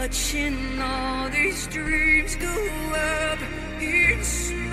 Watching all these dreams go up in smoke.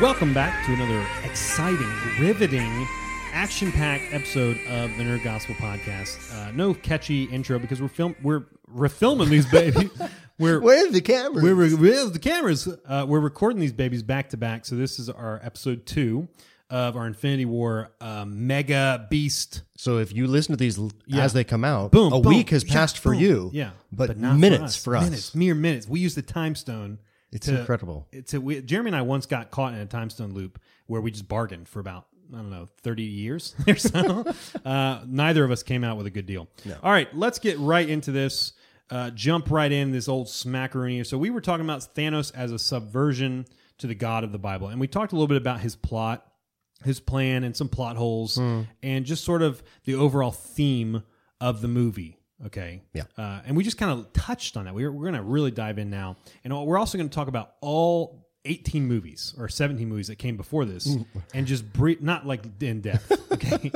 Welcome back to another exciting, riveting, action packed episode of the Nerd Gospel Podcast. Uh, no catchy intro because we're film we're refilming these babies. we're Where's the camera? we're, we're where's the cameras. Uh, we're recording these babies back to back. So this is our episode two of our Infinity War uh, mega beast. so if you listen to these l- Yeah. as they come out, Boom, a boom, week has yeah, passed for boom. you. Yeah, but, not minutes for us. Minutes, mere minutes. We use the time stone. It's to- incredible. It's a, we, Jeremy and I once got caught in a time stone loop where we just bargained for about I don't know thirty years or so. uh, neither of us came out with a good deal. All right, let's get right into this. Uh, jump right in this old smackaroonie. So we were talking about Thanos as a subversion to the God of the Bible, and we talked a little bit about his plot, his plan, and some plot holes, Hmm. and just sort of the overall theme of the movie. Okay. Yeah. Uh, and we just kind of touched on that. We're, we're going to really dive in now. And we're also going to talk about all 18 movies or 17 movies that came before this and just brief, not like in depth. Okay.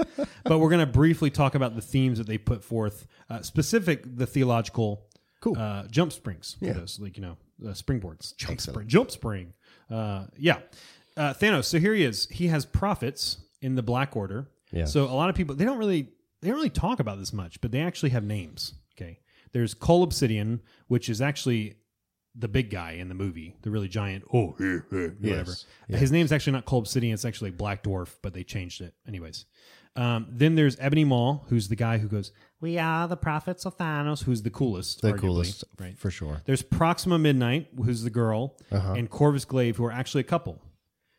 but we're going to briefly talk about the themes that they put forth, uh, specific, the theological Cool. uh, jump springs. for Yeah. those, like, you know, uh, springboards. Jump Excellent. spring. Jump spring. Uh, yeah. Uh, Thanos. So here he is. He has prophets in the Black Order. Yeah. So a lot of people they don't really they don't really talk about this much, but they actually have names. Okay. There's Cull Obsidian, which is actually the big guy in the movie, the really giant. Oh, eh, eh, whatever. Yeah. His name's actually not Cull Obsidian; it's actually Black Dwarf, but they changed it. Anyways, um, then there's Ebony Maw, who's the guy who goes, "We are the prophets of Thanos," who's the coolest, the arguably, coolest, right? for sure. There's Proxima Midnight, who's the girl, Uh-huh. and Corvus Glaive, who are actually a couple.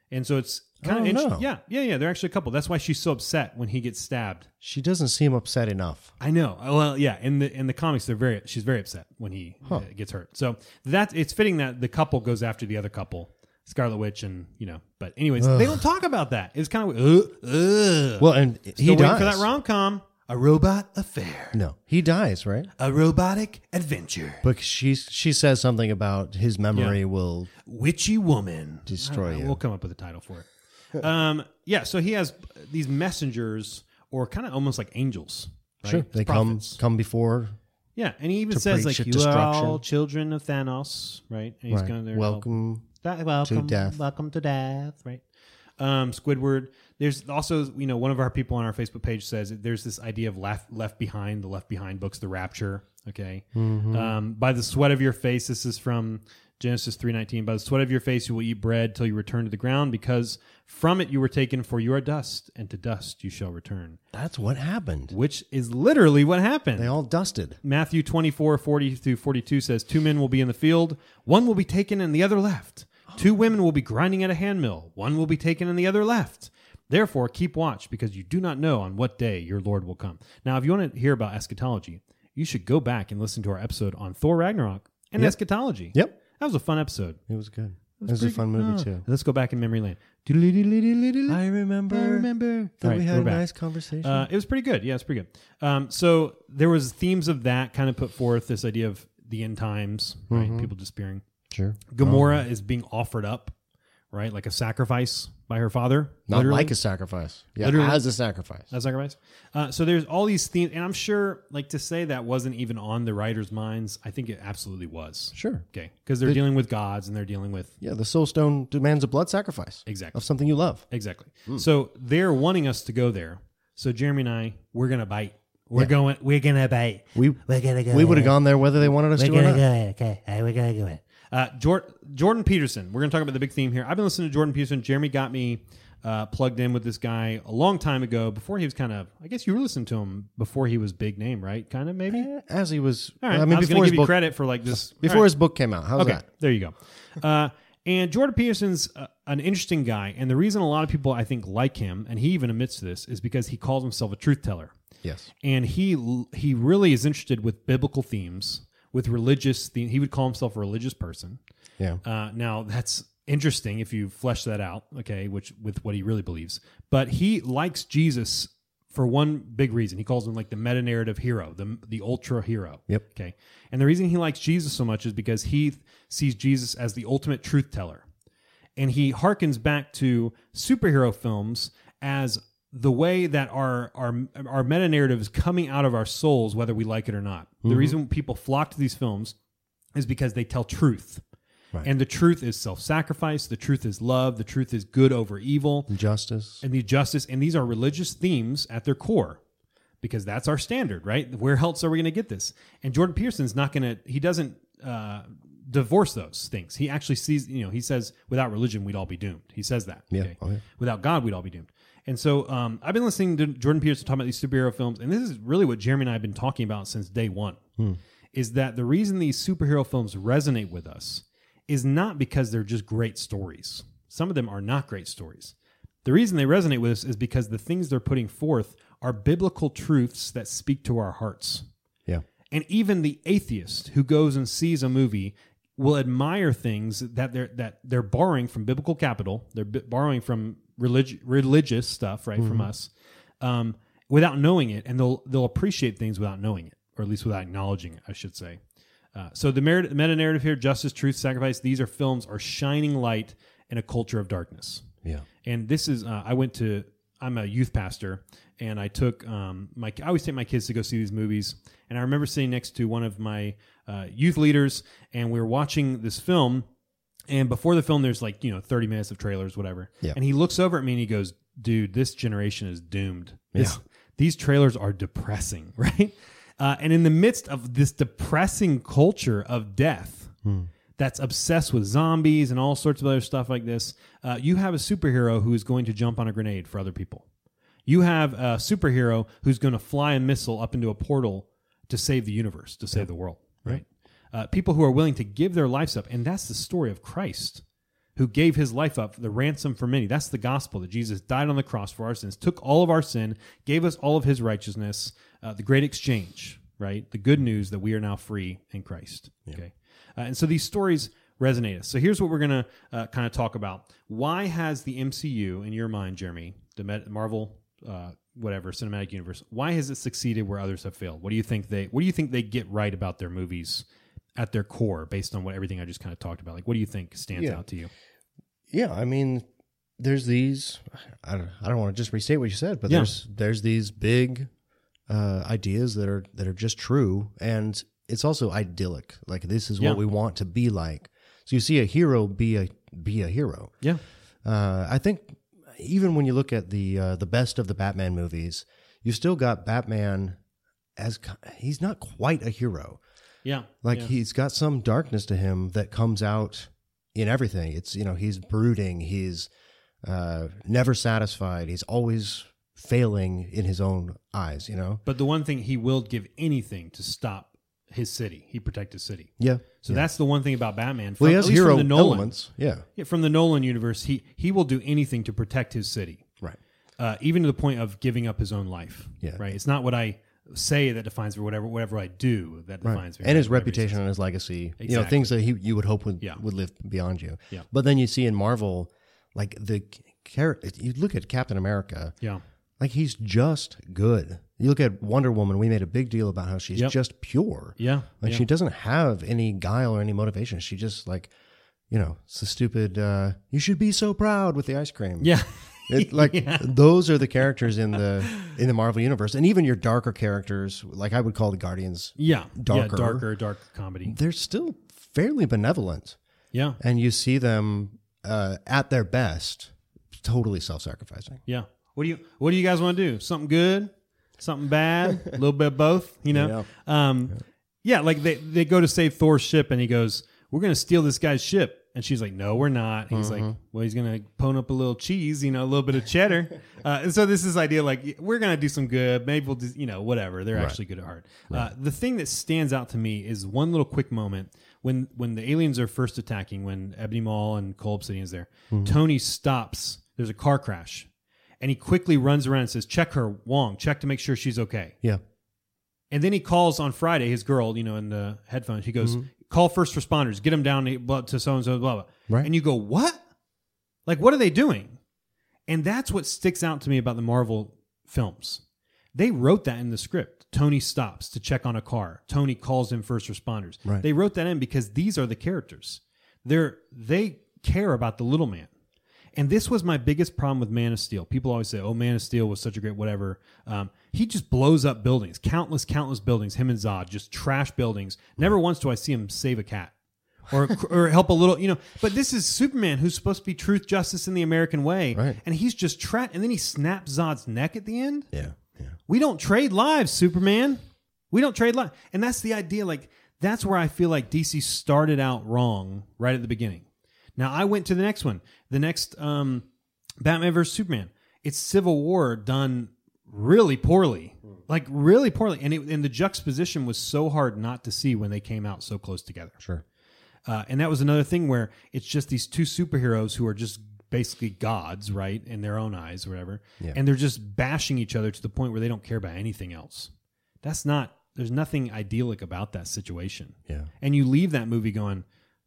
And so it's kind of interesting. no. Yeah, yeah, yeah. They're actually a couple. That's why she's so upset when he gets stabbed. She doesn't seem upset enough. I know. Well, yeah. In the in the comics, they're very. She's very upset when he uh, gets hurt. So that it's fitting that the couple goes after the other couple, Scarlet Witch, and you know. But anyways, they don't talk about that. It's kind of uh, uh. Well, and Still he waiting dies. for that rom com, a robot affair, No, he dies, right? a robotic adventure, But she she says something about his memory Yeah. will witchy woman. Destroy I you. We'll come up with a title for it. um, yeah. So he has these messengers, or kind of almost like angels. Right? sure they Prophets. come come before Yeah, and he even says like you are all children of Thanos, right? And he's right, going there. welcome. That, welcome, death. welcome to death, right? Um, Squidward. There's also, you know, one of our people on our Facebook page says there's this idea of left left behind, the Left Behind books, the Rapture. Okay, Mm-hmm. um, by the sweat of your face. This is from Genesis three nineteen. By the sweat of your face you will eat bread till you return to the ground, because from it you were taken. For you are dust, and to dust you shall return. That's what happened. Which is literally what happened. They all dusted. Matthew 24, 40 through 42 says, Two men will be in the field, one will be taken and the other left. Two women will be grinding at a handmill, one will be taken and the other left. Therefore, keep watch, because you do not know on what day your Lord will come. Now, if you want to hear about eschatology, you should go back and listen to our episode on Thor Ragnarok and Yep. eschatology. Yep, That was a fun episode. it was good. It was, a fun movie Oh, too. Let's go back in memory lane. I remember. I remember. That right, we had a back. nice conversation. Uh, it was pretty good. Yeah, it's pretty good. Um, so there was themes of that kind of put forth this idea of the end times, right? Mm-hmm. People disappearing. sure. Gamora is being offered up, right, like a sacrifice by her father. Not like a sacrifice. Yeah, Literally. as a sacrifice. a sacrifice. Uh, so there's all these themes, and I'm sure, like to say that wasn't even on the writers' minds. I think it absolutely was. Sure. Okay, because they're dealing with gods and they're dealing with Yeah, the soul stone demands a blood sacrifice exactly. of something you love. Exactly. Hmm. So they're wanting us to go there. So Jeremy and I, we're gonna bite. We're going. We're gonna bite. We We're gonna go. we would have gone there whether they wanted us We're to or gonna not. go. Okay, right, we're gonna go ahead. Uh, Jor- Jordan Peterson. We're gonna talk about the big theme here. I've been listening to Jordan Peterson. Jeremy got me uh, plugged in with this guy a long time ago. Before he was kind of. I guess you were listening to him before he was big name, right? Kind of maybe. As he was, All right. I mean, was before gonna his give you book, credit for like this before his book came out. How's Okay, that? there you go. Uh, and Jordan Peterson's uh, an interesting guy, and the reason a lot of people I think like him, and he even admits to this, is because he calls himself a truth teller, Yes. and he he really is interested with biblical themes, with religious. The, he would call himself a religious person. Yeah. Uh, now that's interesting if you flesh that out, okay, which with what he really believes. But he likes Jesus for one big reason. He calls him like the meta narrative hero, the the ultra hero. Yep. Okay. And the reason he likes Jesus so much is because he sees Jesus as the ultimate truth teller. And he harkens back to superhero films as the way that our our our meta narrative is coming out of our souls, whether we like it or not. The reason people flock to these films is because they tell truth. Right. And the truth is self sacrifice, the truth is love, the truth is good over evil, Justice. and the justice. And these are religious themes at their core because that's our standard, right? Where else are we going to get this? And Jordan Peterson's not going to, he doesn't uh, divorce those things. He actually sees, you know, he says, without religion, we'd all be doomed. He says that. Yeah. Oh, yeah. Without God, we'd all be doomed. And so um, I've been listening to Jordan Peterson talk about these superhero films, and this is really what Jeremy and I have been talking about since day one. Is that the reason these superhero films resonate with us is not because they're just great stories. Some of them are not great stories. The reason they resonate with us is because the things they're putting forth are biblical truths that speak to our hearts. Yeah. And even the atheist who goes and sees a movie will admire things that they're that they're borrowing from biblical capital. They're borrowing from relig- religious stuff, right, from us, um, without knowing it, and they'll they'll appreciate things without knowing it, or at least without acknowledging it, I should say. Uh, so the meta narrative here, justice, truth, sacrifice. These are films are shining light in a culture of darkness. Yeah. And this is, uh, I went to, I'm a youth pastor, and I took um, my, I always take my kids to go see these movies. And I remember sitting next to one of my uh, youth leaders, and we were watching this film. And before the film, there's like, you know, 30 minutes of trailers, whatever. Yeah. And he looks over at me and he goes, dude, this generation is doomed. This, These trailers are depressing, right? Uh, and in the midst of this depressing culture of death, that's obsessed with zombies and all sorts of other stuff like this. Uh, you have a superhero who is going to jump on a grenade for other people. You have a superhero who's going to fly a missile up into a portal to save the universe, to save the world? Uh, people who are willing to give their lives up. And that's the story of Christ, who gave his life up, the ransom for many. That's the gospel that Jesus died on the cross for our sins, took all of our sin, gave us all of his righteousness, uh, the great exchange, right? The good news that we are now free in Christ. Okay. Uh, and so these stories resonate us. So here's what we're going to uh, kind of talk about. Why has the MCU, in your mind, Jeremy, the Met- Marvel, uh, whatever, cinematic universe, why has it succeeded where others have failed? What do you think they What do you think they get right about their movies at their core, based on what everything I just kind of talked about? Like, what do you think stands Yeah. out to you? Yeah, I mean, there's these. I don't. I don't want to just restate what you said, but Yeah. there's there's these big uh, ideas that are that are just true, and it's also idyllic. Like this is Yeah. what we want to be like. So you see a hero be a be a hero. Yeah, Uh, I think even when you look at the uh, the best of the Batman movies, you still got Batman as he's not quite a hero. Yeah, Like yeah. he's got some darkness to him that comes out in everything. It's you know he's brooding. He's uh, never satisfied. He's always failing in his own eyes. You know. But the one thing he will give anything to stop his city. He protect his city. Yeah. So that's the one thing about Batman. Well, he From- has at least hero from the Nolan, elements. Yeah. Yeah, from the Nolan universe, he he will do anything to protect his city. Right. uh, even to the point of giving up his own life. Yeah. Right. It's not what I say that defines me. Whatever whatever I do that Right. defines me. And his reputation and his legacy. You know, things that he you would hope would Yeah. would live beyond you. Yeah. But then you see in Marvel, like the character. You look at Captain America. Yeah. Like he's just good. You look at Wonder Woman. We made a big deal about how she's Yep. just pure. Yeah. Like yeah. she doesn't have any guile or any motivation. She just like, you know, it's the stupid. Uh, you should be so proud with the ice cream. yeah. It, like those are the characters in the in the Marvel universe, and even your darker characters, like I would call the Guardians, Yeah. Darker. Yeah, darker, dark comedy. they're still fairly benevolent, Yeah. and you see them uh, at their best, totally self-sacrificing. Yeah. What do you What do you guys want to do? Something good, something bad, a little bit of both. You know. Um. Yeah. Like they they go to save Thor's ship, and he goes, "We're gonna steal this guy's ship." And she's like, "No, we're not." He's like, "Well, he's gonna pone up a little cheese, you know, a little bit of cheddar." uh, and so this is idea like we're gonna do some good. Maybe we'll, do, you know, whatever. They're actually good at heart. Uh, the thing that stands out to me is one little quick moment when when the aliens are first attacking. When Ebony Maw and Cull Obsidian is there, Tony stops. There's a car crash, and he quickly runs around and says, "Check her, Wong. Check to make sure she's okay." Yeah, And then he calls on Friday his girl, you know, in the headphones. He goes, "Call first responders, get them down to blah- to so and so, blah blah." Right. And you go, "What? Like, what are they doing?" And that's what sticks out to me about the Marvel films. They wrote that in the script. Tony stops to check on a car. Tony calls in first responders. Right. They wrote that in because these are the characters. They're they care about the little man. And this was my biggest problem with Man of Steel. People always say, "Oh, Man of Steel was such a great whatever." Um, he just blows up buildings, countless, countless buildings. Him and Zod just trash buildings. Never once do I see him save a cat or or help a little, you know. But this is Superman, who's supposed to be truth, justice, in the American way, Right. and he's just tra- And then he snaps Zod's neck at the end. Yeah. Yeah. We don't trade lives, Superman. We don't trade lives. And that's the idea. Like, that's where I feel like DC started out wrong right at the beginning. Now, I went to the next one. The next um, Batman vs. Superman. It's Civil War done really poorly. Like, really poorly. And, it, and the juxtaposition was so hard not to see when they came out so close together. Sure. Uh, and that was another thing where it's just these two superheroes who are just basically gods, right, in their own eyes, or whatever. Yeah. And they're just bashing each other to the point where they don't care about anything else. That's not. There's nothing idyllic about that situation. Yeah. And you leave that movie going,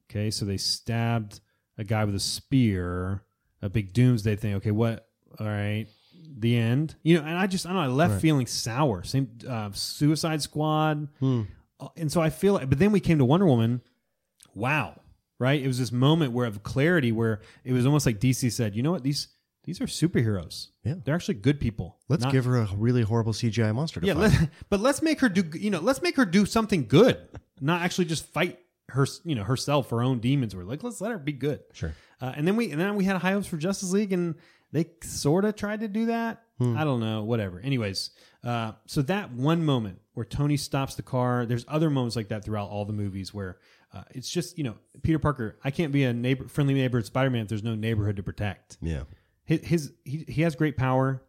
okay, so they stabbed a guy with a spear, a big doomsday thing. Okay, what? All right, the end. You know, and I just I don't know. I left feeling sour. Same uh, Suicide Squad, Uh, and so I feel. But then we came to Wonder Woman. Wow, right? It was this moment where of clarity where it was almost like DC said, you know what these these are superheroes. Yeah. they're actually good people. Let's Not- give her a really horrible CGI monster to yeah, fight. let, but let's make her do. You know, let's make her do something good, not actually just fight her. You know, herself, her own demons. We're like, let's let her be good. Sure. Uh, and then we and then we had high hopes for Justice League, and they sort of tried to do that. I don't know, whatever. Anyways, uh, so that one moment where Tony stops the car. There's other moments like that throughout all the movies where uh, it's just you know Peter Parker. I can't be a neighbor, friendly neighborhood Spider-Man if there's no neighborhood to protect. Yeah. His, his he, he has great power,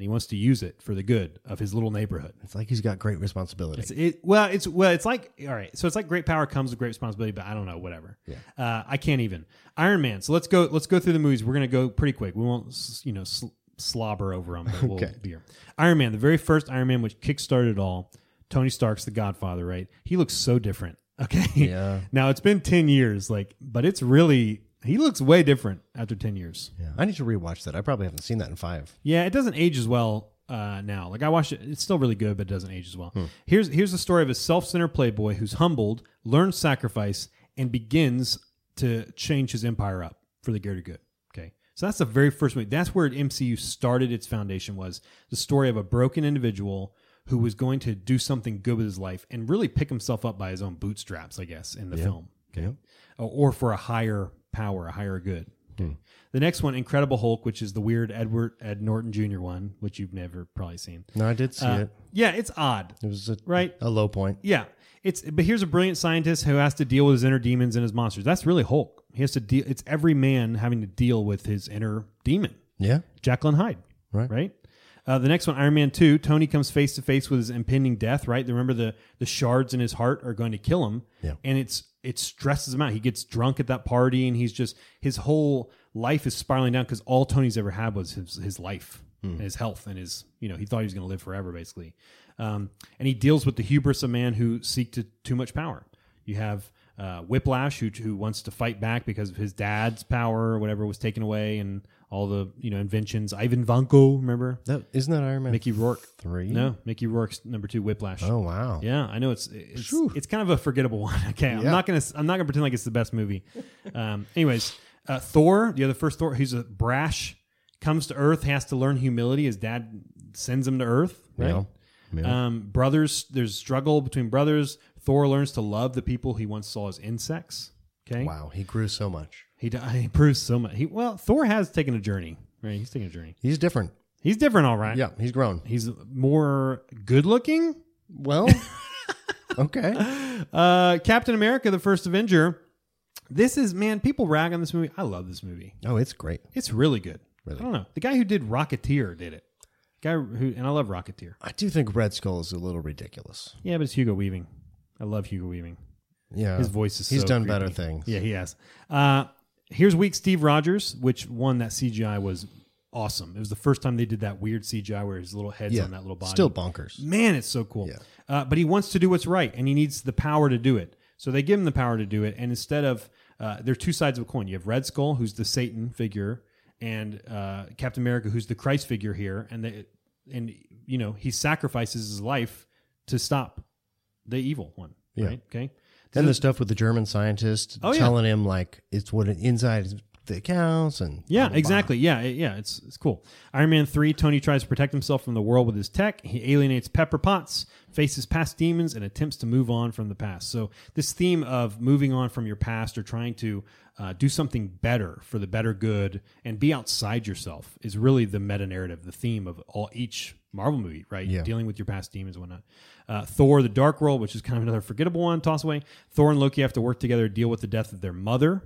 and he wants to use it for the good of his little neighborhood. It's like he's got great responsibility. It's, it, well, it's well, it's like all right. So it's like great power comes with great responsibility, but I don't know, whatever. Yeah. Uh, I can't even Iron Man. So let's go. Let's go through the movies. We're gonna go pretty quick. We won't, you know, sl- slobber over them. But we'll Okay. be here. Iron Man, the very first Iron Man, which kickstarted it all. Tony Stark's the Godfather, right? He looks so different. Okay. Yeah. now it's been ten years, like, but it's really he looks way different after ten years. yeah. I need to rewatch that. I probably haven't seen that in five. Yeah, it doesn't age as well uh, now. Like I watched it, it's still really good, but it doesn't age as well. Here's here's the story of a self-centered playboy who's humbled, learns sacrifice, and begins to change his empire up for the greater good. Okay, so that's the very first movie. That's where MCU started its foundation. Was the story of a broken individual who was going to do something good with his life and really pick himself up by his own bootstraps, I guess, in the film. Okay, or, or for a higher power, a higher good. Okay. The next one, Incredible Hulk, which is the weird Edward Ed Norton Jr. one, which you've never probably seen. No, I did see Uh, it. yeah, it's odd, It was a, right? a low point. Yeah, it's but here's a brilliant scientist who has to deal with his inner demons and his monsters. That's really Hulk. He has to deal. It's every man having to deal with his inner demon. Yeah. Jekyll and Hyde. Right. Right. Uh, the next one, Iron Man Two. Tony comes face to face with his impending death. Right. Remember the the shards in his heart are going to kill him. Yeah. And it's it stresses him out. He gets drunk at that party, and he's just his whole life is spiraling down because all Tony's ever had was his his life, and his health, and his you know he thought he was going to live forever basically. Um, and he deals with the hubris of man who seek to too much power. You have uh, Whiplash, who who wants to fight back because of his dad's power or whatever was taken away, and all the you know inventions. Ivan Vanko, remember That isn't that Iron Man Mickey Rourke? three? No, Mickey Rourke's number two. Whiplash. Oh wow. Yeah, I know it's it's, it's kind of a forgettable one. Okay, I'm not gonna I'm not gonna pretend like it's the best movie. Um, anyways, uh, Thor, the other first Thor, he's a brash, comes to Earth, has to learn humility. His dad sends him to Earth. Right. Yeah. Yeah. Um, brothers, there's struggle between brothers. Thor learns to love the people he once saw as insects. Okay. wow. He grew so much. He, he proves so much. He well, Thor has taken a journey. Right. He's taking a journey. He's different. He's different, all right. Yeah. He's grown. He's more good looking. Well. okay. Uh, Captain America: The First Avenger. This is man. People rag on this movie. I love this movie. Oh, it's great. It's really good. Really? I don't know. The guy who did Rocketeer did it. Guy who and I love Rocketeer. I do think Red Skull is a little ridiculous. Yeah, but it's Hugo Weaving. I love Hugo Weaving. Yeah. His voice is. He's so done creepy. better things. Yeah, he has. Uh, here's weak Steve Rogers, which one that CGI was awesome. It was the first time they did that weird CGI where his little head's Yeah. on that little body. Still bonkers. Man, it's so cool. Yeah. Uh, but he wants to do what's right, and he needs the power to do it. So they give him the power to do it, and instead of uh, there are two sides of a coin. You have Red Skull, who's the Satan figure, and uh, Captain America, who's the Christ figure here, and they, and you know he sacrifices his life to stop the evil one. Yeah. Right? Okay. And the stuff with the German scientist Oh, yeah. telling him like it's what an inside that counts and Yeah, blah, blah, blah. exactly. Yeah, it- yeah, it's it's cool. Iron Man three. Tony tries to protect himself from the world with his tech. He alienates Pepper Potts, faces past demons, and attempts to move on from the past. So this theme of moving on from your past or trying to uh, do something better for the better good and be outside yourself is really the meta narrative, the theme of all each Marvel movie. Right, Yeah. dealing with your past demons and whatnot. Uh, Thor: The Dark World, which is kind of another forgettable one, toss away. Thor and Loki have to work together to deal with the death of their mother.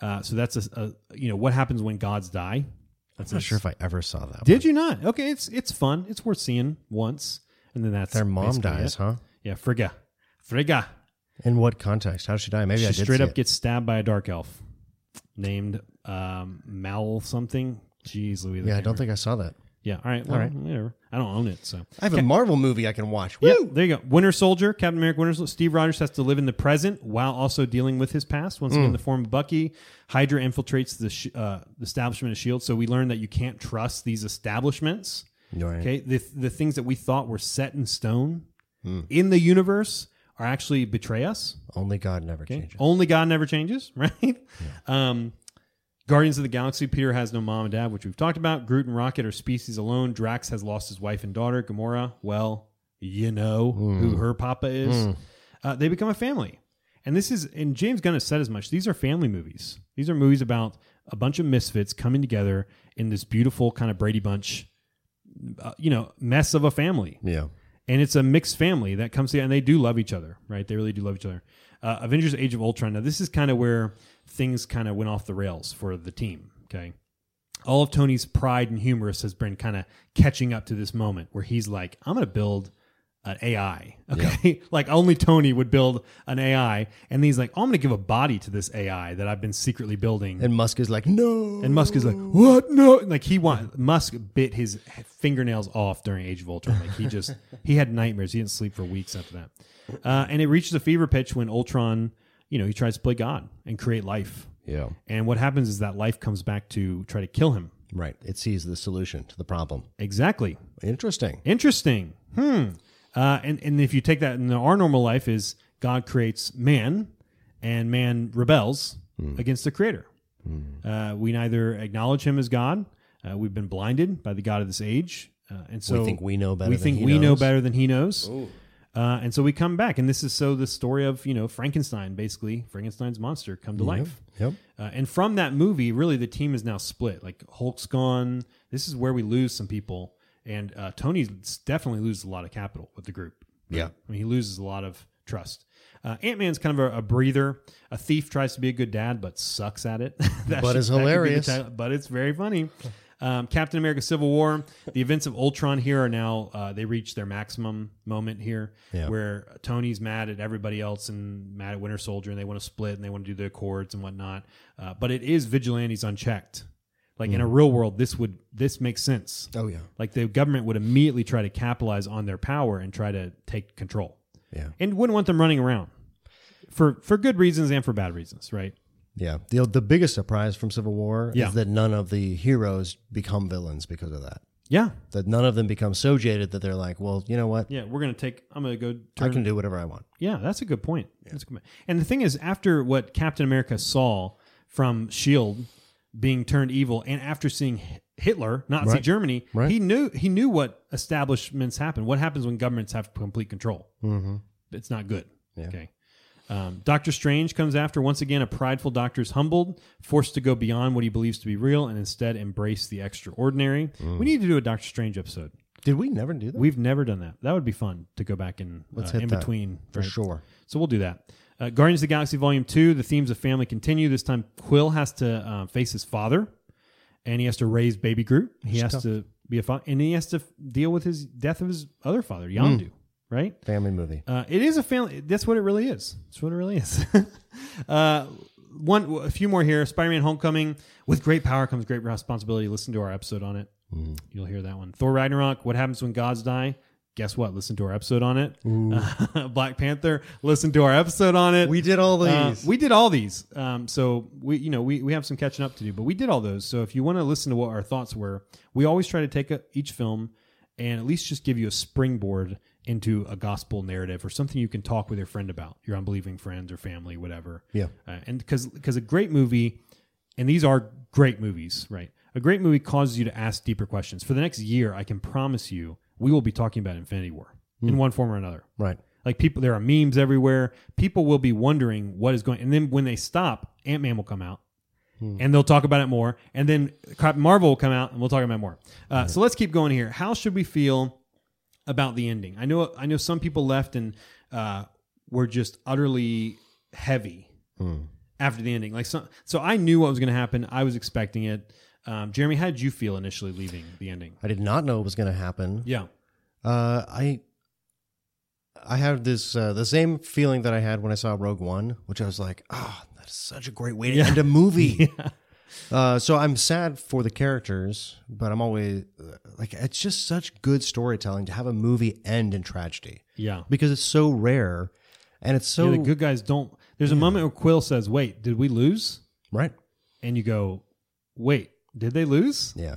Uh, so that's a, a you know what happens when gods die. That's I'm not sure if I ever saw that. Did you not? Okay, it's it's fun. It's worth seeing once, and then that's Their mom dies, it. huh? Yeah, Frigga, Frigga. In what context? How did she die? Maybe I She did straight up it. gets stabbed by a dark elf named um, Mal something. Jeez, Louis. Yeah, I don't think I saw that. Yeah, all right, well, All right. whatever. I don't own it, so I have a Marvel movie I can watch. Yeah, there you go. Winter Soldier, Captain America Winter Soldier. Steve Rogers has to live in the present while also dealing with his past. Once again, in the form of Bucky. Hydra infiltrates the sh- uh, the establishment of Shield. So we learn that you can't trust these establishments. Right. Okay, the the things that we thought were set in stone in the universe are actually betray us. Only God never changes. Only God never changes, right? Um, Guardians of the Galaxy. Peter has no mom and dad, which we've talked about. Groot and Rocket are species alone. Drax has lost his wife and daughter. Gamora, well, you know who her papa is. Uh, they become a family, and this is and James Gunn has said as much. These are family movies. These are movies about a bunch of misfits coming together in this beautiful kind of Brady Bunch, uh, you know, mess of a family Yeah. and it's a mixed family that comes together and they do love each other right they really do love each other uh, avengers age of ultron. Now this is kind of where things kind of went off the rails for the team okay? All of tony's pride and humorous has been kind of catching up to this moment where he's like i'm gonna build an ai okay like only tony would build an ai and he's like oh, i'm gonna give a body to this ai that i've been secretly building And Musk is like, no. and Musk is like, "What? No!" Like he want Musk bit his fingernails off during Age of Ultron. Like he just he had nightmares. He didn't sleep for weeks after that. Uh, and it reaches a fever pitch when Ultron, you know, he tries to play God and create life. yeah. And what happens is that life comes back to try to kill him. Right. It sees the solution to the problem. Exactly. Interesting. Interesting. Hmm. Uh, and and if you take that in our normal life, is God creates man, and man rebels against the Creator. Uh, we neither acknowledge Him as God. Uh, we've been blinded by the God of this age, uh, and so we think we know better we than think he we know knows. better than He knows. Uh, and so we come back, and this is so the story of you know Frankenstein, basically Frankenstein's monster come to life. Yep. Uh, and from that movie, really, the team is now split. Like Hulk's gone. This is where we lose some people, and uh, Tony definitely loses a lot of capital with the group. Yeah. I mean, he loses a lot of trust. Uh, Ant Man's kind of a, a breather. A thief tries to be a good dad, but sucks at it. That But should- is that could be the hilarious. title, but it's very funny. Um, Captain America: Civil War. The events of Ultron here are now uh, they reach their maximum moment here, Yeah. where Tony's mad at everybody else and mad at Winter Soldier, and they want to split and they want to do the Accords and whatnot. Uh, but it is vigilantes unchecked. Like in a mm. real world, this would this makes sense. Oh, yeah. Like the government would immediately try to capitalize on their power and try to take control, Yeah. and wouldn't want them running around for for good reasons and for bad reasons, right? Yeah. The, the biggest surprise from Civil War Yeah. is that none of the heroes become villains because of that. Yeah, That none of them become so jaded that they're like, well, you know what? yeah. We're gonna take. I'm gonna go. I can do whatever I want. Yeah, that's a good point. That's a good point. And the thing is, after what Captain America saw from Shield being turned evil, and after seeing Hitler, Nazi Right. Germany, Right. he knew he knew what establishments happen. What happens when governments have complete control? Mm-hmm. It's not good. Okay. Um, Doctor Strange comes after once again. A prideful doctor is humbled, forced to go beyond what he believes to be real, and instead embrace the extraordinary. Mm. We need to do a Doctor Strange episode. Did we never do that? We've never done that. That would be fun to go back and uh, in between for right? sure. So we'll do that. Uh, Guardians of the Galaxy Volume 2, the themes of family continue. This time, Quill has to uh, face his father, and he has to raise baby Groot. He has to be a father, and he has to f- deal with his death of his other father. Yondu, right? Family movie. Uh, it is a family. That's what it really is. That's what it really is. uh, one, a few more here. Spider-Man: Homecoming. With great power comes great responsibility. Listen to our episode on it. You'll hear that one. Thor: Ragnarok. What happens when gods die? Guess what? Listen to our episode on it. Black Panther. Listen to our episode on it. We did all Uh, these. we did all these. Um, so we, you know, we, we have some catching up to do, but we did all those. So if you want to listen to what our thoughts were, we always try to take a, each film and at least just give you a springboard into a gospel narrative or something you can talk with your friend about, your unbelieving friends or family, whatever. Yeah. Uh, and because because a great movie, and these are great movies, right? A great movie causes you to ask deeper questions. For the next year, I can promise you, we will be talking about Infinity War in one form or another. right. Like people, there are memes everywhere. People will be wondering what is going. And then when they stop, Ant Man will come out, and they'll talk about it more. And then Captain Marvel will come out, and we'll talk about it more. Uh, So let's keep going here. How should we feel about the ending? I know, I know, some people left and uh, were just utterly heavy after the ending. Like so I knew what was going to happen. I was expecting it. Um, Jeremy, how did you feel initially leaving the ending? I did not know it was going to happen. Yeah, Uh, I I had this uh, the same feeling that I had when I saw Rogue One, which I was like, "Ah, that's such a great way to end a movie." Uh, so I'm sad for the characters, but I'm always uh, like, it's just such good storytelling to have a movie end in tragedy yeah. because it's so rare, and it's so yeah, the good guys don't. There's a moment where Quill says, "Wait, did we lose?" right. And you go, "Wait, did they lose?" Yeah.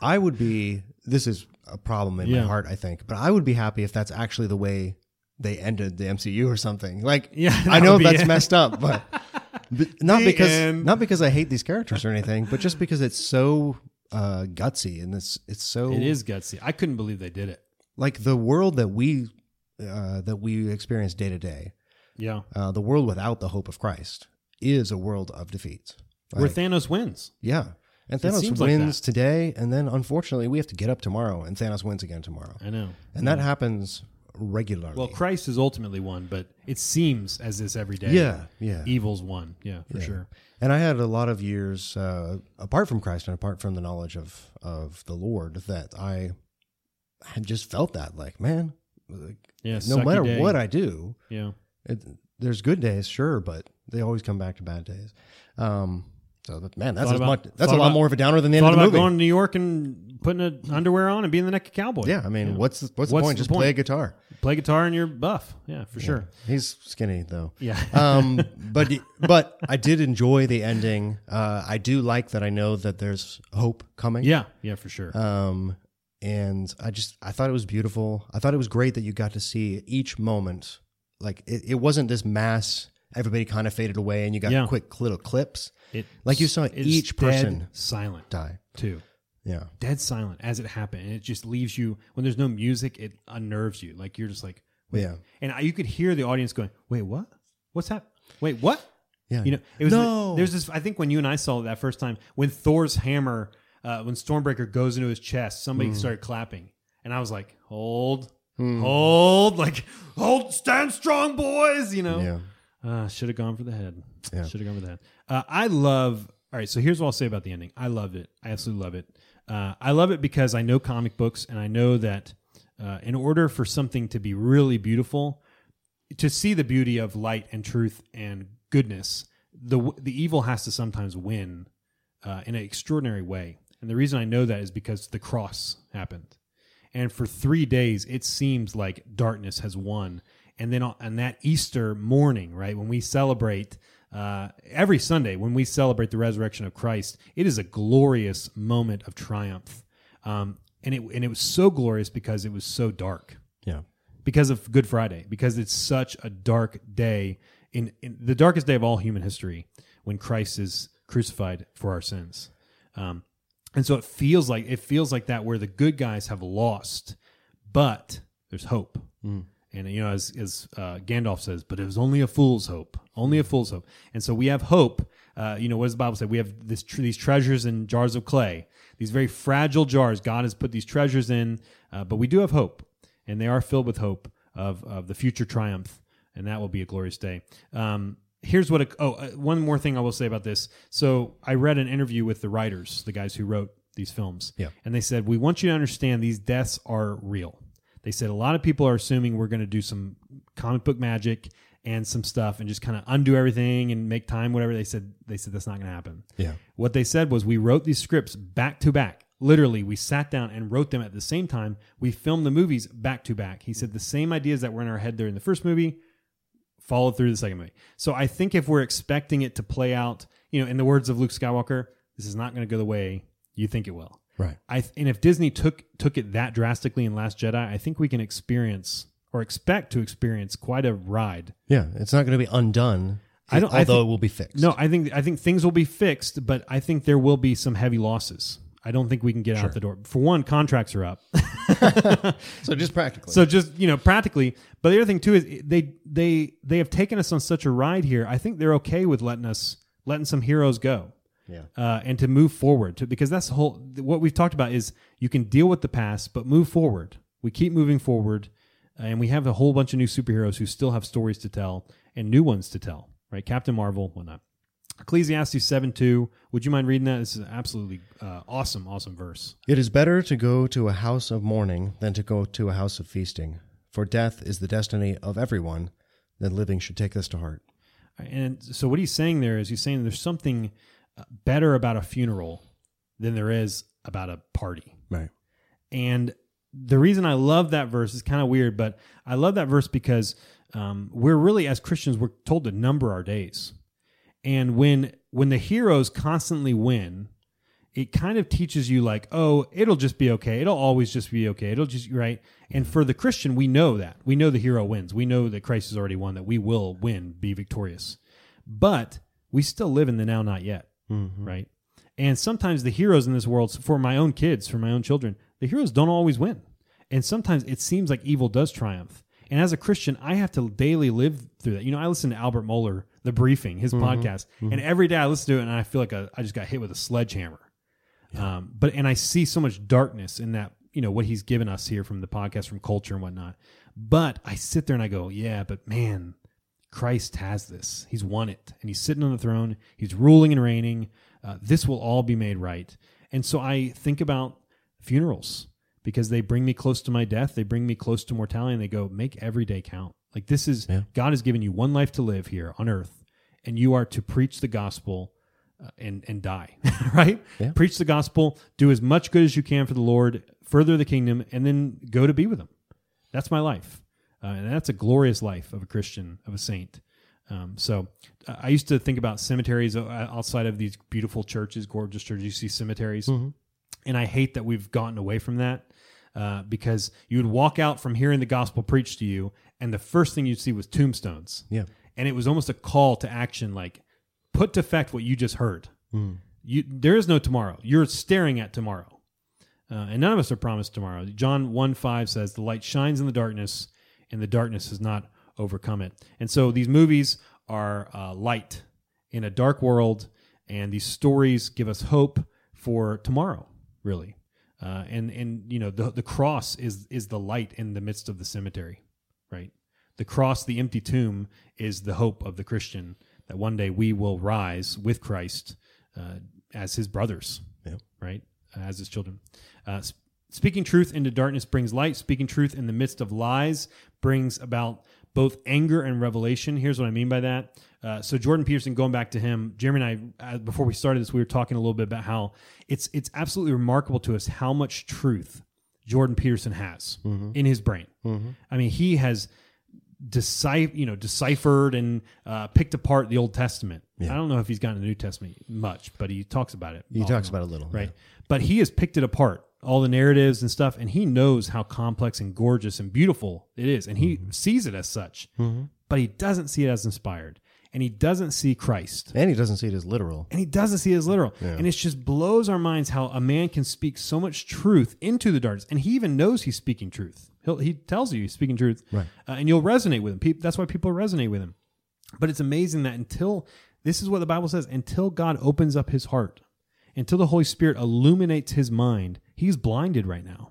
I would be, this is a problem in Yeah. my heart, I think, but I would be happy if that's actually the way they ended the MCU or something. Like, Yeah, I that know would be that's it. messed up, but, but not The because, end. not because I hate these characters or anything, but just because it's so uh, gutsy and it's, it's so, It is gutsy. I couldn't believe they did it. like the world that we, uh, that we experience day to day, Yeah, uh, the world without the hope of Christ is a world of defeat. where Thanos wins. Yeah. And Thanos seems like wins today, and then unfortunately we have to get up tomorrow, and Thanos wins again tomorrow. I know. And that happens regularly. Well, Christ is ultimately one, but it seems as this every day. Yeah, yeah. Evil's won. Yeah, for sure. and I had a lot of years uh, apart from Christ and apart from the knowledge of of the Lord that I had just felt that like, man, like, Yeah. no matter day. what I do, yeah. it, there's good days, sure, but they always come back to bad days. Um, so that, man, that's Thought as about- much, that's a lot about- more of a downer than the end of the about movie. going to New York and putting a underwear on and being the next cowboy. yeah, I mean, what's the, what's the What's point? the Just point? play a guitar. Play guitar and you're buff. Yeah, for sure. He's skinny though. Yeah. um, but but I did enjoy the ending. Uh, I do like that. I know that there's hope coming. Yeah. Yeah, for sure. Um, and I just I thought it was beautiful. I thought it was great that you got to see each moment. Like it, it wasn't this mass. Everybody kind of faded away, and you got Yeah. quick little clips It like you saw each dead person silent die. too. Yeah, Dead silent as it happened, and it just leaves you when there's no music. It unnerves you. Like you're just like, yeah, and I, you could hear the audience going, "Wait, what? What's that? Wait, what?" yeah. You know, it was No. there's this. I think when you and I saw it that first time, when Thor's hammer, uh, when Stormbreaker goes into his chest, somebody Hmm. started clapping, and I was like, "Hold, hold, like hold, stand strong, boys!" You know, yeah, uh, should have gone for the head. Yeah. Should have gone for the head. Uh, I love. All right, so here's what I'll say about the ending. I loved it. I absolutely love it. Uh, I love it because I know comic books, and I know that uh, in order for something to be really beautiful, to see the beauty of light and truth and goodness, the the evil has to sometimes win uh, in an extraordinary way. And the reason I know that is because the cross happened, and for three days it seems like darkness has won. And then on, on that Easter morning, right when we celebrate uh, every Sunday, when we celebrate the resurrection of Christ, it is a glorious moment of triumph. Um, and it and it was so glorious because it was so dark yeah, because of Good Friday, because it's such a dark day in, in the darkest day of all human history when Christ is crucified for our sins. Um, and so it feels like it feels like that where the good guys have lost, but there's hope. And you know, as as uh, Gandalf says, but it was only a fool's hope, only a fool's hope. And so we have hope. Uh, you know, what does the Bible say? We have this tr- these treasures in jars of clay, these very fragile jars. God has put these treasures in, uh, but we do have hope, and they are filled with hope of of the future triumph, and that will be a glorious day. Um, here's what. A, oh, uh, one more thing I will say about this. So I read an interview with the writers, the guys who wrote these films, Yeah. and they said we want you to understand these deaths are real. They said a lot of people are assuming we're going to do some comic book magic and some stuff and just kind of undo everything and make time whatever. They said they said that's not going to happen. Yeah. what they said was we wrote these scripts back to back. Literally we sat down and wrote them at the same time. We filmed the movies back to back. He said the same ideas that were in our head during the first movie followed through the second movie. So i think if we're expecting it to play out you know in the words of luke skywalker this is not going to go the way you think it will Right. I th- and if Disney took took it that drastically in Last Jedi, I think we can experience or expect to experience quite a ride. Yeah. It's not going to be undone. I don't- I Although think- it will be fixed. No, I think I think things will be fixed, but I think there will be some heavy losses. I don't think we can get out the door. For one, contracts are up. So just practically. so just you know, practically. But the other thing too is they they they have taken us on such a ride here. I think they're okay with letting us letting some heroes go. Yeah. uh, and to move forward to, because that's the whole what we've talked about is you can deal with the past but move forward we keep moving forward and we have a whole bunch of new superheroes who still have stories to tell and new ones to tell right captain marvel whatnot ecclesiastes 7 2 would you mind reading that this is an absolutely uh, awesome awesome verse It is better to go to a house of mourning than to go to a house of feasting. For death is the destiny of everyone. Then living should take this to heart. and so what he's saying there is he's saying there's something better about a funeral than there is about a party Right. And the reason I love that verse is kind of weird, but I love that verse because um, we're really, as Christians, we're told to number our days. And when when the heroes constantly win, it kind of teaches you like, oh, it'll just be okay. It'll always just be okay. It'll just right. And for the Christian, we know that. We know the hero wins. We know that Christ has already won. That we will win, be victorious. But we still live in the now, not yet. Mm-hmm. Right. And sometimes the heroes in this world, for my own kids, for my own children, the heroes don't always win. And sometimes it seems like evil does triumph. And as a Christian, I have to daily live through that. You know, I listen to Albert Mohler, The Briefing, his mm-hmm. podcast, mm-hmm. and every day I listen to it and I feel like a, I just got hit with a sledgehammer. Um, but and I see so much darkness in that, you know, what he's given us here from the podcast, from culture and whatnot. But I sit there and I go, yeah, but man, Christ has this. He's won it, and he's sitting on the throne. He's ruling and reigning. Uh, this will all be made right. And so I think about funerals because they bring me close to my death. They bring me close to mortality, and they go, make every day count. Like this is Yeah. God has given you one life to live here on earth, and you are to preach the gospel uh, and and die, right? Yeah. Preach the gospel, do as much good as you can for the Lord, further the kingdom, and then go to be with Him. That's my life, uh, and that's a glorious life of a Christian, of a saint. Um, so I used to think about cemeteries uh, outside of these beautiful churches, gorgeous churches. You see cemeteries, and I hate that we've gotten away from that uh, because you would walk out from hearing the gospel preached to you, and the first thing you'd see was tombstones. Yeah. and it was almost a call to action like put to effect what you just heard. You there is no tomorrow. You're staring at tomorrow. Uh, and none of us are promised tomorrow. John 1 5 says the light shines in the darkness and the darkness has not overcome it and so these movies are uh, light in a dark world and these stories give us hope for tomorrow really uh, and and you know the the cross is is the light in the midst of the cemetery right? The cross, the empty tomb, is the hope of the Christian that one day we will rise with Christ uh, as his brothers, Yeah. right? As his children. Uh, speaking truth into darkness brings light. Speaking truth in the midst of lies brings about both anger and revelation. Here's what I mean by that. Uh, so Jordan Peterson, going back to him, Jeremy and I, uh, before we started this, we were talking a little bit about how it's it's absolutely remarkable to us how much truth Jordan Peterson has in his brain. I mean, he has decipher, you know, deciphered and uh, picked apart the Old Testament. I don't know if he's gotten the New Testament much, but he talks about it. He talks about it a little. right? But he has picked it apart, all the narratives and stuff, and he knows how complex and gorgeous and beautiful it is, and he sees it as such. But he doesn't see it as inspired, and he doesn't see Christ And he doesn't see it as literal. and he doesn't see it as literal. And it just blows our minds how a man can speak so much truth into the darkness, and he even knows he's speaking truth. He'll, he tells you he's speaking truth, Right. uh, and you'll resonate with him. Peop that's why people resonate with him. But it's amazing that until this is what the Bible says, until God opens up his heart, until the Holy Spirit illuminates his mind, he's blinded right now.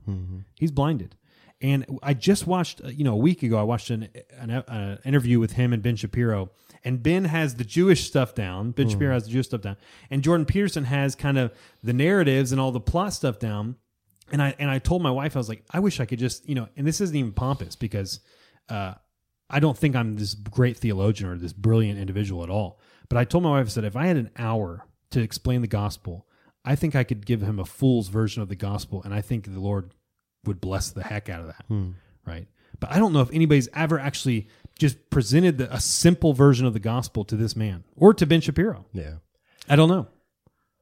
He's blinded. And I just watched, uh, you know, a week ago, I watched an, an uh, interview with him and Ben Shapiro. And Ben has the Jewish stuff down. Ben Shapiro has the Jewish stuff down. And Jordan Peterson has kind of the narratives and all the plot stuff down. And I and I told my wife, I was like, I wish I could just, you know, and this isn't even pompous because uh, I don't think I'm this great theologian or this brilliant individual at all. But I told my wife, I said, if I had an hour to explain the gospel, I think I could give him a fool's version of the gospel, and I think the Lord would bless the heck out of that. Right. But I don't know if anybody's ever actually just presented the, a simple version of the gospel to this man or to Ben Shapiro. Yeah. I don't know.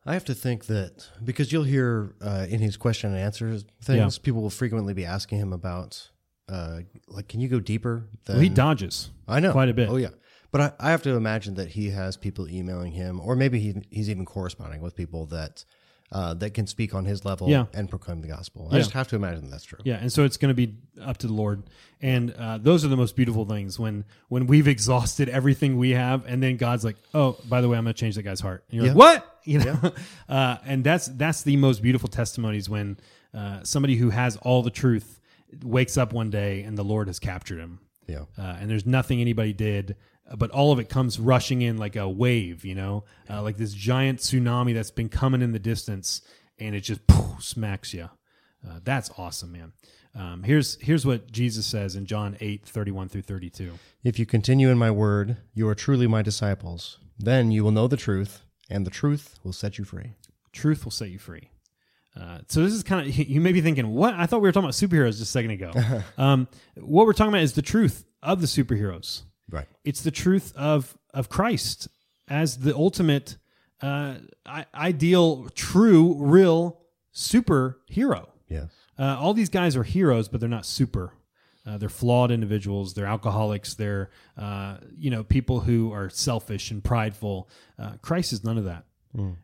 I have to think that because you'll hear uh, in his question and answers things, people will frequently be asking him about, uh, like, can you go deeper? Than, Well, he dodges. I know quite a bit. Oh yeah, but I, I have to imagine that he has people emailing him, or maybe he, he's even corresponding with people that uh, that can speak on his level Yeah. and proclaim the gospel. Yeah. I just have to imagine that's true. Yeah, and so it's going to be up to the Lord, and uh, those are the most beautiful things when when we've exhausted everything we have, and then God's like, "Oh, by the way, I'm going to change that guy's heart." And you're Yeah. like, "What?" You know, uh, and that's that's the most beautiful testimonies when uh, somebody who has all the truth wakes up one day and the Lord has captured him, Yeah. uh, and there's nothing anybody did, but all of it comes rushing in like a wave, you know, uh, like this giant tsunami that's been coming in the distance, and it just poof, smacks you. Uh, that's awesome, man. Um, here's here's what Jesus says in John 8, 31 through 32. If you continue in my word, you are truly my disciples. Then you will know the truth, and the truth will set you free. Truth will set you free. Uh, so this is kind of you may be thinking, what? I thought we were talking about superheroes just a second ago. um, what we're talking about is the truth of the superheroes. Right. It's the truth of of Christ as the ultimate uh, ideal, true, real superhero. Yes. Uh, all these guys are heroes, but they're not super. Uh, they're flawed individuals. They're alcoholics. They're uh, you know people who are selfish and prideful. Uh, Christ is none of that,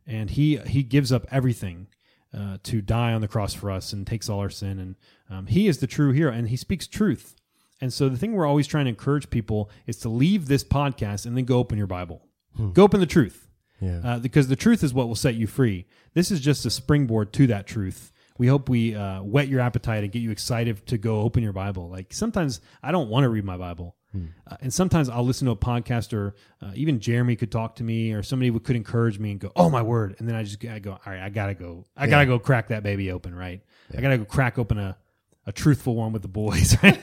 and he he gives up everything uh, to die on the cross for us and takes all our sin. And um, he is the true hero, and he speaks truth. And so the thing we're always trying to encourage people is to leave this podcast and then go open your Bible, go open the truth Yeah. uh, because the truth is what will set you free. This is just a springboard to that truth. We hope we uh, whet your appetite and get you excited to go open your Bible. Like sometimes I don't want to read my Bible, uh, and sometimes I'll listen to a podcast or uh, even Jeremy could talk to me or somebody would, could encourage me and go, "Oh my word!" And then I just I go, "All right, I gotta go. I gotta go crack that baby open, right? I gotta go crack open a." A truthful one with the boys, right?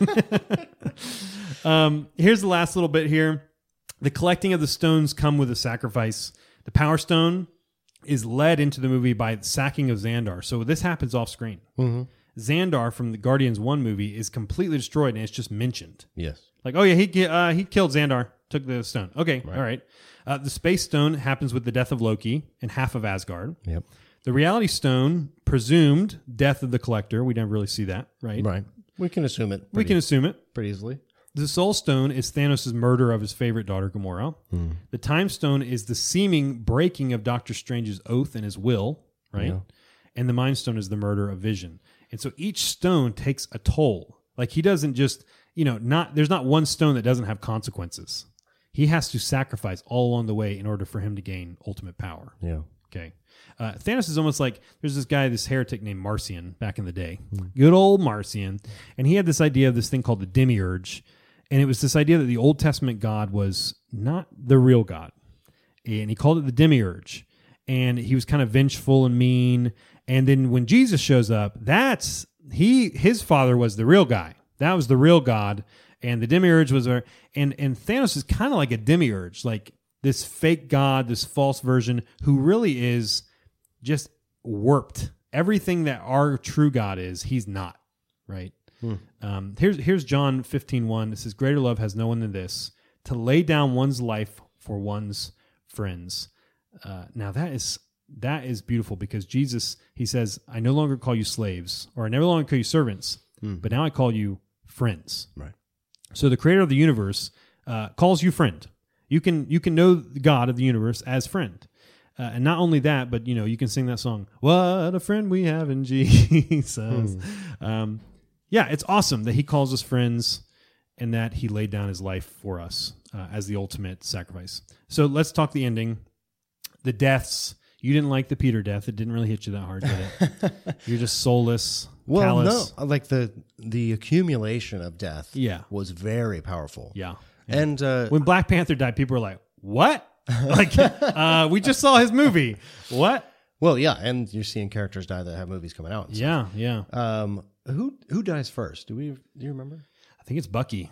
um, here's the last little bit here. The collecting of the stones come with a sacrifice. The Power Stone is led into the movie by the sacking of Xandar. So this happens off screen. Xandar from the Guardians One movie is completely destroyed, and it's just mentioned. yes. Like, oh yeah, he uh, he killed Xandar, took the stone. Okay, all right. Uh, the Space Stone happens with the death of Loki and half of Asgard. Yep. The Reality Stone presumed death of the Collector. We never really see that, right? Right. We can assume it. We Pretty, can assume it. pretty easily. The Soul Stone is Thanos' murder of his favorite daughter, Gamora. Hmm. The Time Stone is the seeming breaking of Doctor Strange's oath and his will, right? And the Mind Stone is the murder of Vision. And so each stone takes a toll. Like he doesn't just, you know, not there's not one stone that doesn't have consequences. He has to sacrifice all along the way in order for him to gain ultimate power. Yeah. Okay. Uh, Thanos is almost like there's this guy, this heretic named Marcion back in the day. Good old Marcion. And he had this idea of this thing called the demiurge. And it was this idea that the Old Testament God was not the real God. And he called it the demiurge. And he was kind of vengeful and mean. And then when Jesus shows up, that's he his father was the real guy. That was the real God. And the demiurge was our and and Thanos is kind of like a demiurge, like this fake god, this false version who really is just warped. Everything that our true God is, he's not, right? Um, here's here's John 15, 1. It says, Greater love has no one than this, to lay down one's life for one's friends. Uh, now that is that is beautiful because Jesus, he says, I no longer call you slaves, or I no longer call you servants, but now I call you friends. Right. So the creator of the universe uh, calls you friend. You can you can know the God of the universe as friend. Uh, and not only that, but you know you can sing that song. What a friend we have in Jesus. Um, yeah, it's awesome that He calls us friends, and that He laid down His life for us uh, as the ultimate sacrifice. So let's talk the ending, the deaths. You didn't like the Peter death; it didn't really hit you that hard, did it? You're just soulless, Well, callous. no, like the the accumulation of death. Yeah. was very powerful. Yeah. and uh, when Black Panther died, people were like, "What? like, uh, we just saw his movie. What? well, yeah, and you're seeing characters die that have movies coming out. Yeah, yeah. Um, who who dies first? Do we do you remember? I think it's Bucky.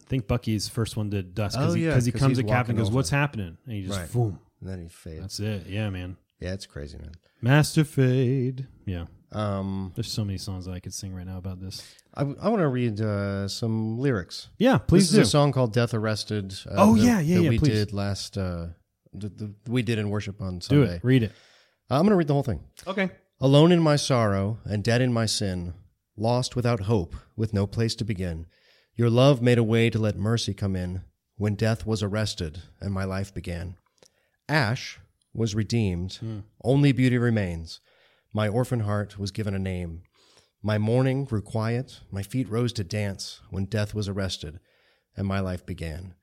I think Bucky's first one to dust Oh, because he, yeah, 'cause he 'cause comes he's to Cap and goes, over. "What's happening?" And he just Right. boom. And then he fades. That's it. Yeah, man. yeah, it's crazy, man. Master Fade. Yeah. Um, There's so many songs that I could sing right now about this. I, I want to read uh, some lyrics. Yeah, please this do. is a song called "Death Arrested." Uh, Oh, that- yeah, yeah, that yeah, We please. did last. Uh, the, the, we did in worship on Sunday. do it. Read it. I'm going to read the whole thing. Okay. Alone in my sorrow and dead in my sin, lost without hope, with no place to begin. Your love made a way to let mercy come in when death was arrested and my life began. Ash was redeemed, only beauty remains. My orphan heart was given a name. My mourning grew quiet, my feet rose to dance when death was arrested and my life began.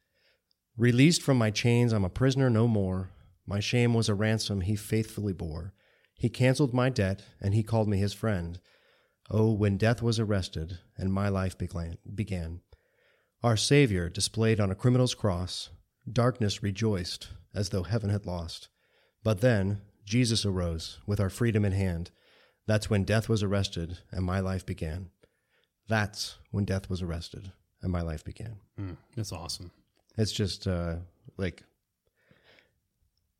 Released from my chains, I'm a prisoner no more. My shame was a ransom he faithfully bore. He canceled my debt, and he called me his friend. Oh, when death was arrested, and my life began. began. Our Savior displayed on a criminal's cross, darkness rejoiced as though heaven had lost. But then Jesus arose with our freedom in hand. That's when death was arrested, and my life began. That's when death was arrested, and my life began. Mm, that's awesome. It's just uh, like,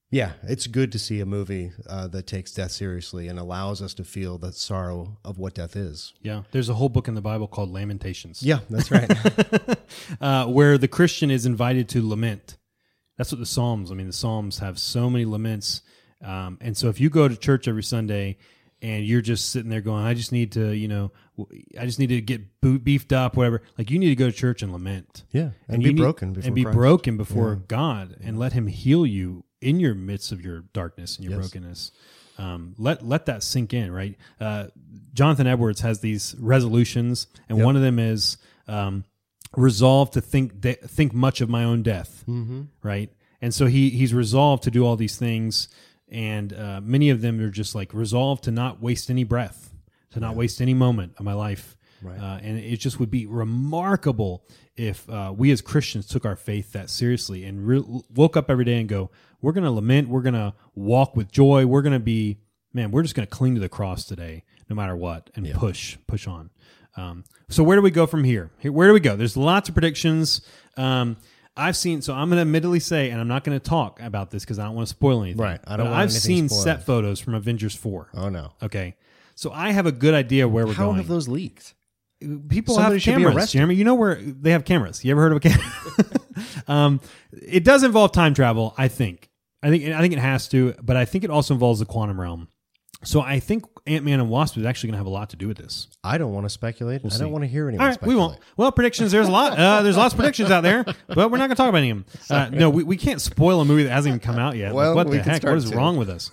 yeah, it's good to see a movie uh, that takes death seriously and allows us to feel the sorrow of what death is. Yeah. There's a whole book in the Bible called Lamentations. Yeah, that's right. uh, where the Christian is invited to lament. That's what the Psalms. I mean, the Psalms have so many laments, um, and so if you go to church every Sunday and you're just sitting there going, "I just need to, you know, I just need to get beefed up, whatever," like you need to go to church and lament, yeah, and, you be broken before and be Christ. broken before God, and let Him heal you in your midst of your darkness and your Yes. brokenness. Um, let let that sink in, right? Uh, Jonathan Edwards has these resolutions, and Yep. one of them is um, resolve to think de- think much of my own death, Mm-hmm. right? And so he he's resolved to do all these things, and uh, many of them are just like resolved to not waste any breath, to not waste any moment of my life. Right. Uh, and it just would be remarkable if uh, we as Christians took our faith that seriously and re- woke up every day and go, we're going to lament, we're going to walk with joy, we're going to be, man, we're just going to cling to the cross today, no matter what, and push, push on. Um, so where do we go from here? here? Where do we go? There's lots of predictions. Um, I've seen, so I'm going to admittedly say, and I'm not going to talk about this because I don't want to spoil anything. Right. I don't want I've anything seen spoiled. set photos from Avengers 4. Oh no! Okay. So I have a good idea where we're going. How going. have those leaked? People Somebody have should be cameras, arrested. Jeremy. You know where they have cameras. You ever heard of a camera? um, it does involve time travel. I think. I think. I think it has to, but I think it also involves the quantum realm. So I think Ant Man and Wasp is actually going to have a lot to do with this. I don't want to speculate. I see. don't want to hear anyone. All right, we won't. Well, predictions. There's a lot. Uh, there's lots of predictions out there, but we're not going to talk about any of them. Uh, no, we, we can't spoil a movie that hasn't even come out yet. Like, what we the heck? What is to. wrong with us?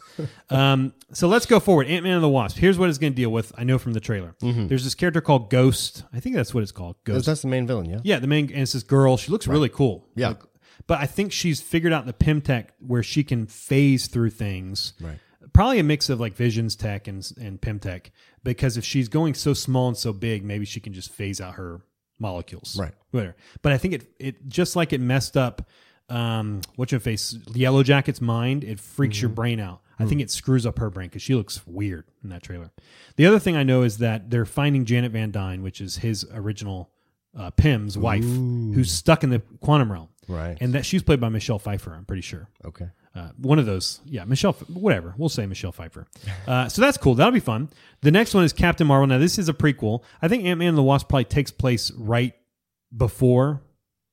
Um, so let's go forward. Ant Man and the Wasp. Here's what it's going to deal with. I know from the trailer. There's this character called Ghost. I think that's what it's called. Ghost. That's the main villain, yeah. Yeah, the main and it's this girl. She looks really cool. Yeah. Like, but I think she's figured out the Pym tech where she can phase through things. Right. Probably a mix of like Visions tech and and Pym tech. Because if she's going so small and so big, maybe she can just phase out her molecules. Right. Whatever. But I think it it just like it messed up um what's your face Yellow Jacket's mind. It freaks Mm-hmm. your brain out. I Hmm. think it screws up her brain because she looks weird in that trailer. The other thing I know is that they're finding Janet Van Dyne, which is his original uh, Pym's wife, who's stuck in the quantum realm. Right. And that she's played by Michelle Pfeiffer, I'm pretty sure. Okay. Uh, one of those, yeah, Michelle, whatever. We'll say Michelle Pfeiffer. Uh, so that's cool. That'll be fun. The next one is Captain Marvel. Now, this is a prequel. I think Ant Man and the Wasp probably takes place right before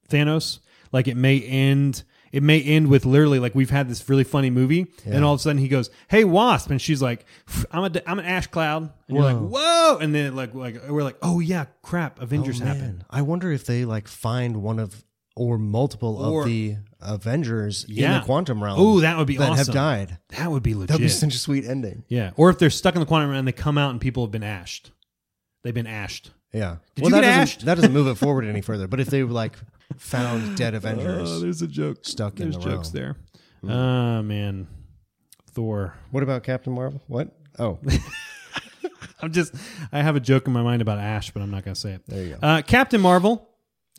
Thanos. Like it may end. It may end with literally like we've had this really funny movie, and all of a sudden he goes, "Hey, Wasp," and she's like, "I'm a, I'm an ash cloud," and you're like, "Whoa!" And then like like we're like, "Oh yeah, crap, Avengers Oh, happened." I wonder if they like find one of or multiple Or- of the Avengers in Yeah. the quantum realm. Ooh, that would be that have died. That would be legit. That'd be such a sweet ending. Yeah, or if they're stuck in the quantum realm and they come out and people have been ashed, they've been ashed. Yeah. Did you that get doesn't, ashed? That doesn't move it forward any further. But if they like found dead Avengers, Oh, there's a joke stuck in There's the jokes there. Ah man, Thor. what about Captain Marvel? What? Oh, I'm just I have a joke in my mind about Ash, but I'm not going to say it. There you go. Uh, Captain Marvel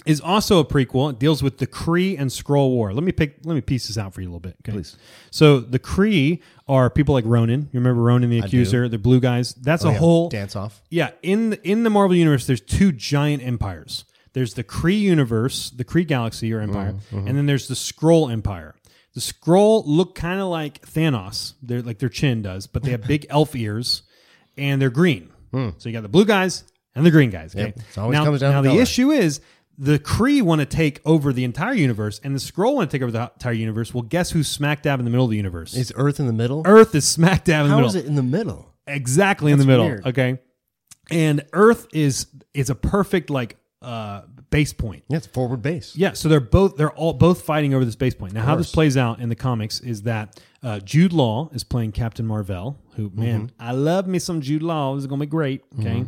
is also a prequel. It deals with the Kree and Skrull War. Let me pick. Let me piece this out for you a little bit. Okay? Please. So the Kree are people like Ronan. You remember Ronan the Accuser? The blue guys. That's Oh, a yeah. whole dance off. Yeah, in the, in the Marvel universe, there's two giant empires. There's the Kree universe, the Kree galaxy or empire, Mm-hmm, and then there's the Skrull empire. The Skrull look kind of like Thanos. They're like their chin does, but they have big elf ears, and they're green. So you got the blue guys and the green guys. Okay. Yep. It always now, comes down now to the issue is the Kree want to take over the entire universe, and the Skrull want to take over the entire universe. Well, guess who's smack dab in the middle of the universe? Is Earth in the middle? Earth is smack dab in the How middle is it in the middle? exactly in the That's middle. weird. Okay, and Earth is is a perfect like uh base point. Yeah, it's forward base. Yeah, so they're both they're all both fighting over this base point. Now, how this course. plays out in the comics is that uh, Jude Law is playing Captain Marvel. Who man, Mm-hmm. I love me some Jude Law. This is gonna be great. Okay,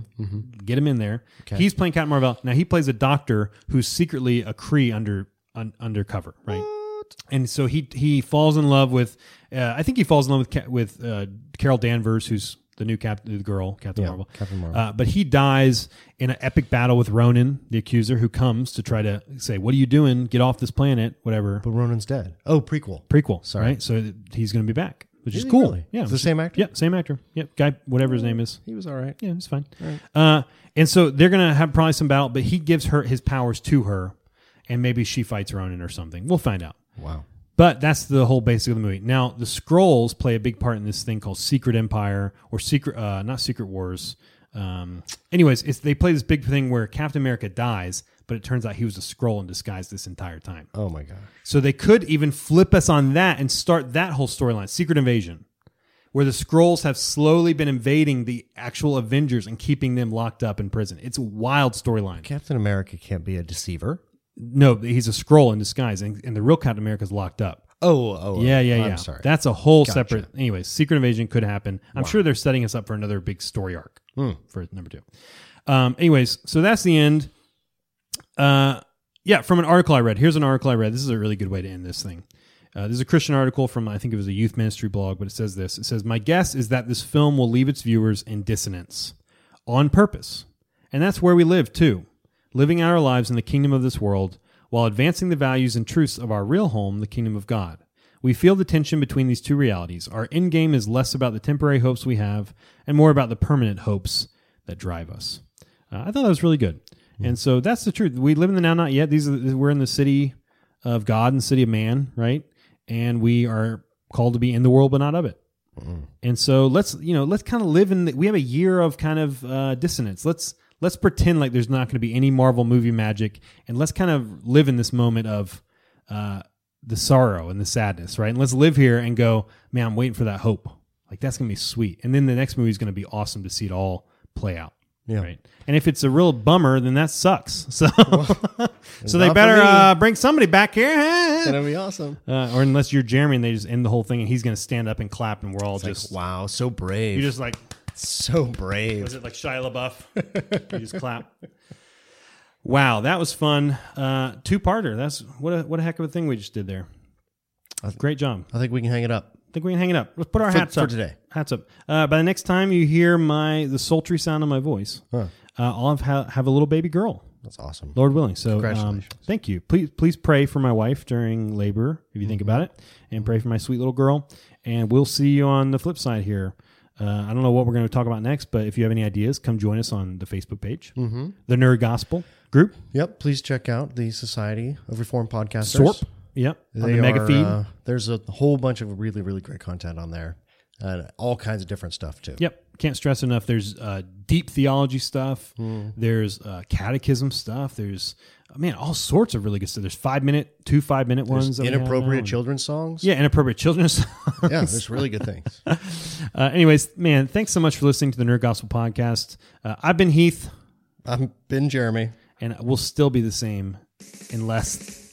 get him in there. He's playing Captain Marvel. Now he plays a doctor who's secretly a Kree under un, undercover, right? And so he he falls in love with. Uh, I think he falls in love with with uh, Carol Danvers, who's the new Captain, the girl, Captain Yeah, Marvel. Captain Marvel. Uh, but he dies in an epic battle with Ronan, the accuser, who comes to try to say, "What are you doing? Get off this planet!" Whatever. But Ronan's dead. Oh, prequel. Prequel, Sorry. right? So he's going to be back, which is Is cool. really? Yeah, It's the same actor? Yeah, same actor. Yep, guy, whatever his name is. He was all right. Yeah, it's fine. Uh, and so they're gonna have probably some battle, but he gives her his powers to her, and maybe she fights Ronan or something. We'll find out. Wow. But that's the whole basic of the movie. Now, the Skrulls play a big part in this thing called Secret Empire or Secret, uh, not Secret Wars. Um, anyways, it's, they play this big thing where Captain America dies, but it turns out he was a Skrull in disguise this entire time. Oh my god. So they could even flip us on that and start that whole storyline, Secret Invasion, where the Skrulls have slowly been invading the actual Avengers and keeping them locked up in prison. It's a wild storyline. Captain America can't be a deceiver. No, he's a Skrull in disguise, and, and the real Captain America's locked up. Oh, oh. Yeah, yeah, I'm yeah. sorry. That's a whole Gotcha. separate. Anyway, Secret Invasion could happen. I'm sure they're setting us up for another big story arc Hmm. for number two. Um, anyways, so that's the end. Uh, yeah, from an article I read. Here's an article I read. This is a really good way to end this thing. Uh, this is a Christian article from I think it was a youth ministry blog, but it says this. It says, "My guess is that this film will leave its viewers in dissonance on purpose, and that's where we live too, living our lives in the kingdom of this world." While advancing the values and truths of our real home, the kingdom of God. We feel the tension between these two realities. Our end game is less about the temporary hopes we have and more about the permanent hopes that drive us. Uh, I thought that was really good. And so that's the truth. We live in the now, not yet. These are, we're in the city of God and city of man, right? And we are called to be in the world, but not of it. And so let's you know let's kind of live in. The, we have a year of kind of uh, dissonance. Let's let's pretend like there's not going to be any Marvel movie magic, and let's kind of live in this moment of uh, the sorrow and the sadness, right? And let's live here and go, man, I'm waiting for that hope. Like that's gonna be sweet. And then the next movie is gonna be awesome to see it all play out. Yeah. Right. And if it's a real bummer, then that sucks. So, so they better uh, bring somebody back here. That'd be awesome. Uh, or unless you're Jeremy and they just end the whole thing and he's going to stand up and clap and we're all just, wow, so brave. You're just like, so brave. was it like Shia LaBeouf? you just clap. Wow, that was fun. Uh, two parter. That's what a what a heck of a thing we just did there. Great job. I think we can hang it up. I think we can hang it up. Let's put our For- hats for up today. Hats up. Uh, by the next time you hear my the sultry sound of my voice, Huh. uh, I'll have, have a little baby girl. That's awesome. Lord willing. So, um, thank you. Please, please pray for my wife during labor, if you think Mm-hmm. about it, and pray for my sweet little girl. And we'll see you on the flip side here. Uh, I don't know what we're going to talk about next, but if you have any ideas, come join us on the Facebook page, mm-hmm. the Nerd Gospel group, Yep. Please check out the Society of Reformed Podcasters. SORP. Yep, on They the mega are, feed. uh, there's a whole bunch of really, really great content on there. And all kinds of different stuff too. Yep, can't stress enough. There's uh, deep theology stuff. Hmm. There's uh, catechism stuff. There's uh, man, all sorts of really good stuff. There's five minute, two five minute ones. that have Inappropriate children's songs. Yeah, inappropriate children's. Songs. Yeah, there's really good things. Uh, anyways, man, thanks so much for listening to the Nerd Gospel podcast. Uh, I've been Heath, I've been Jeremy. and we'll still be the same unless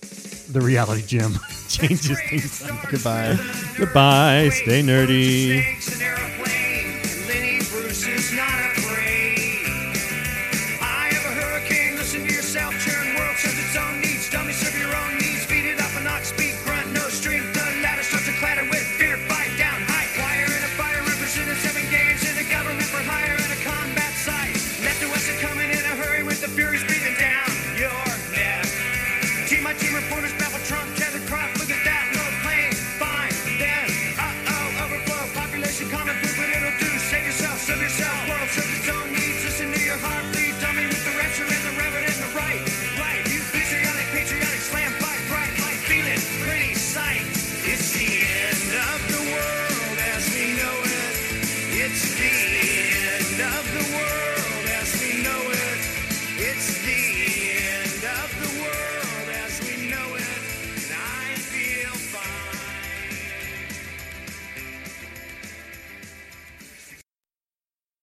the reality gem changes things. Goodbye. Goodbye. Stay nerdy. Snakes and arrows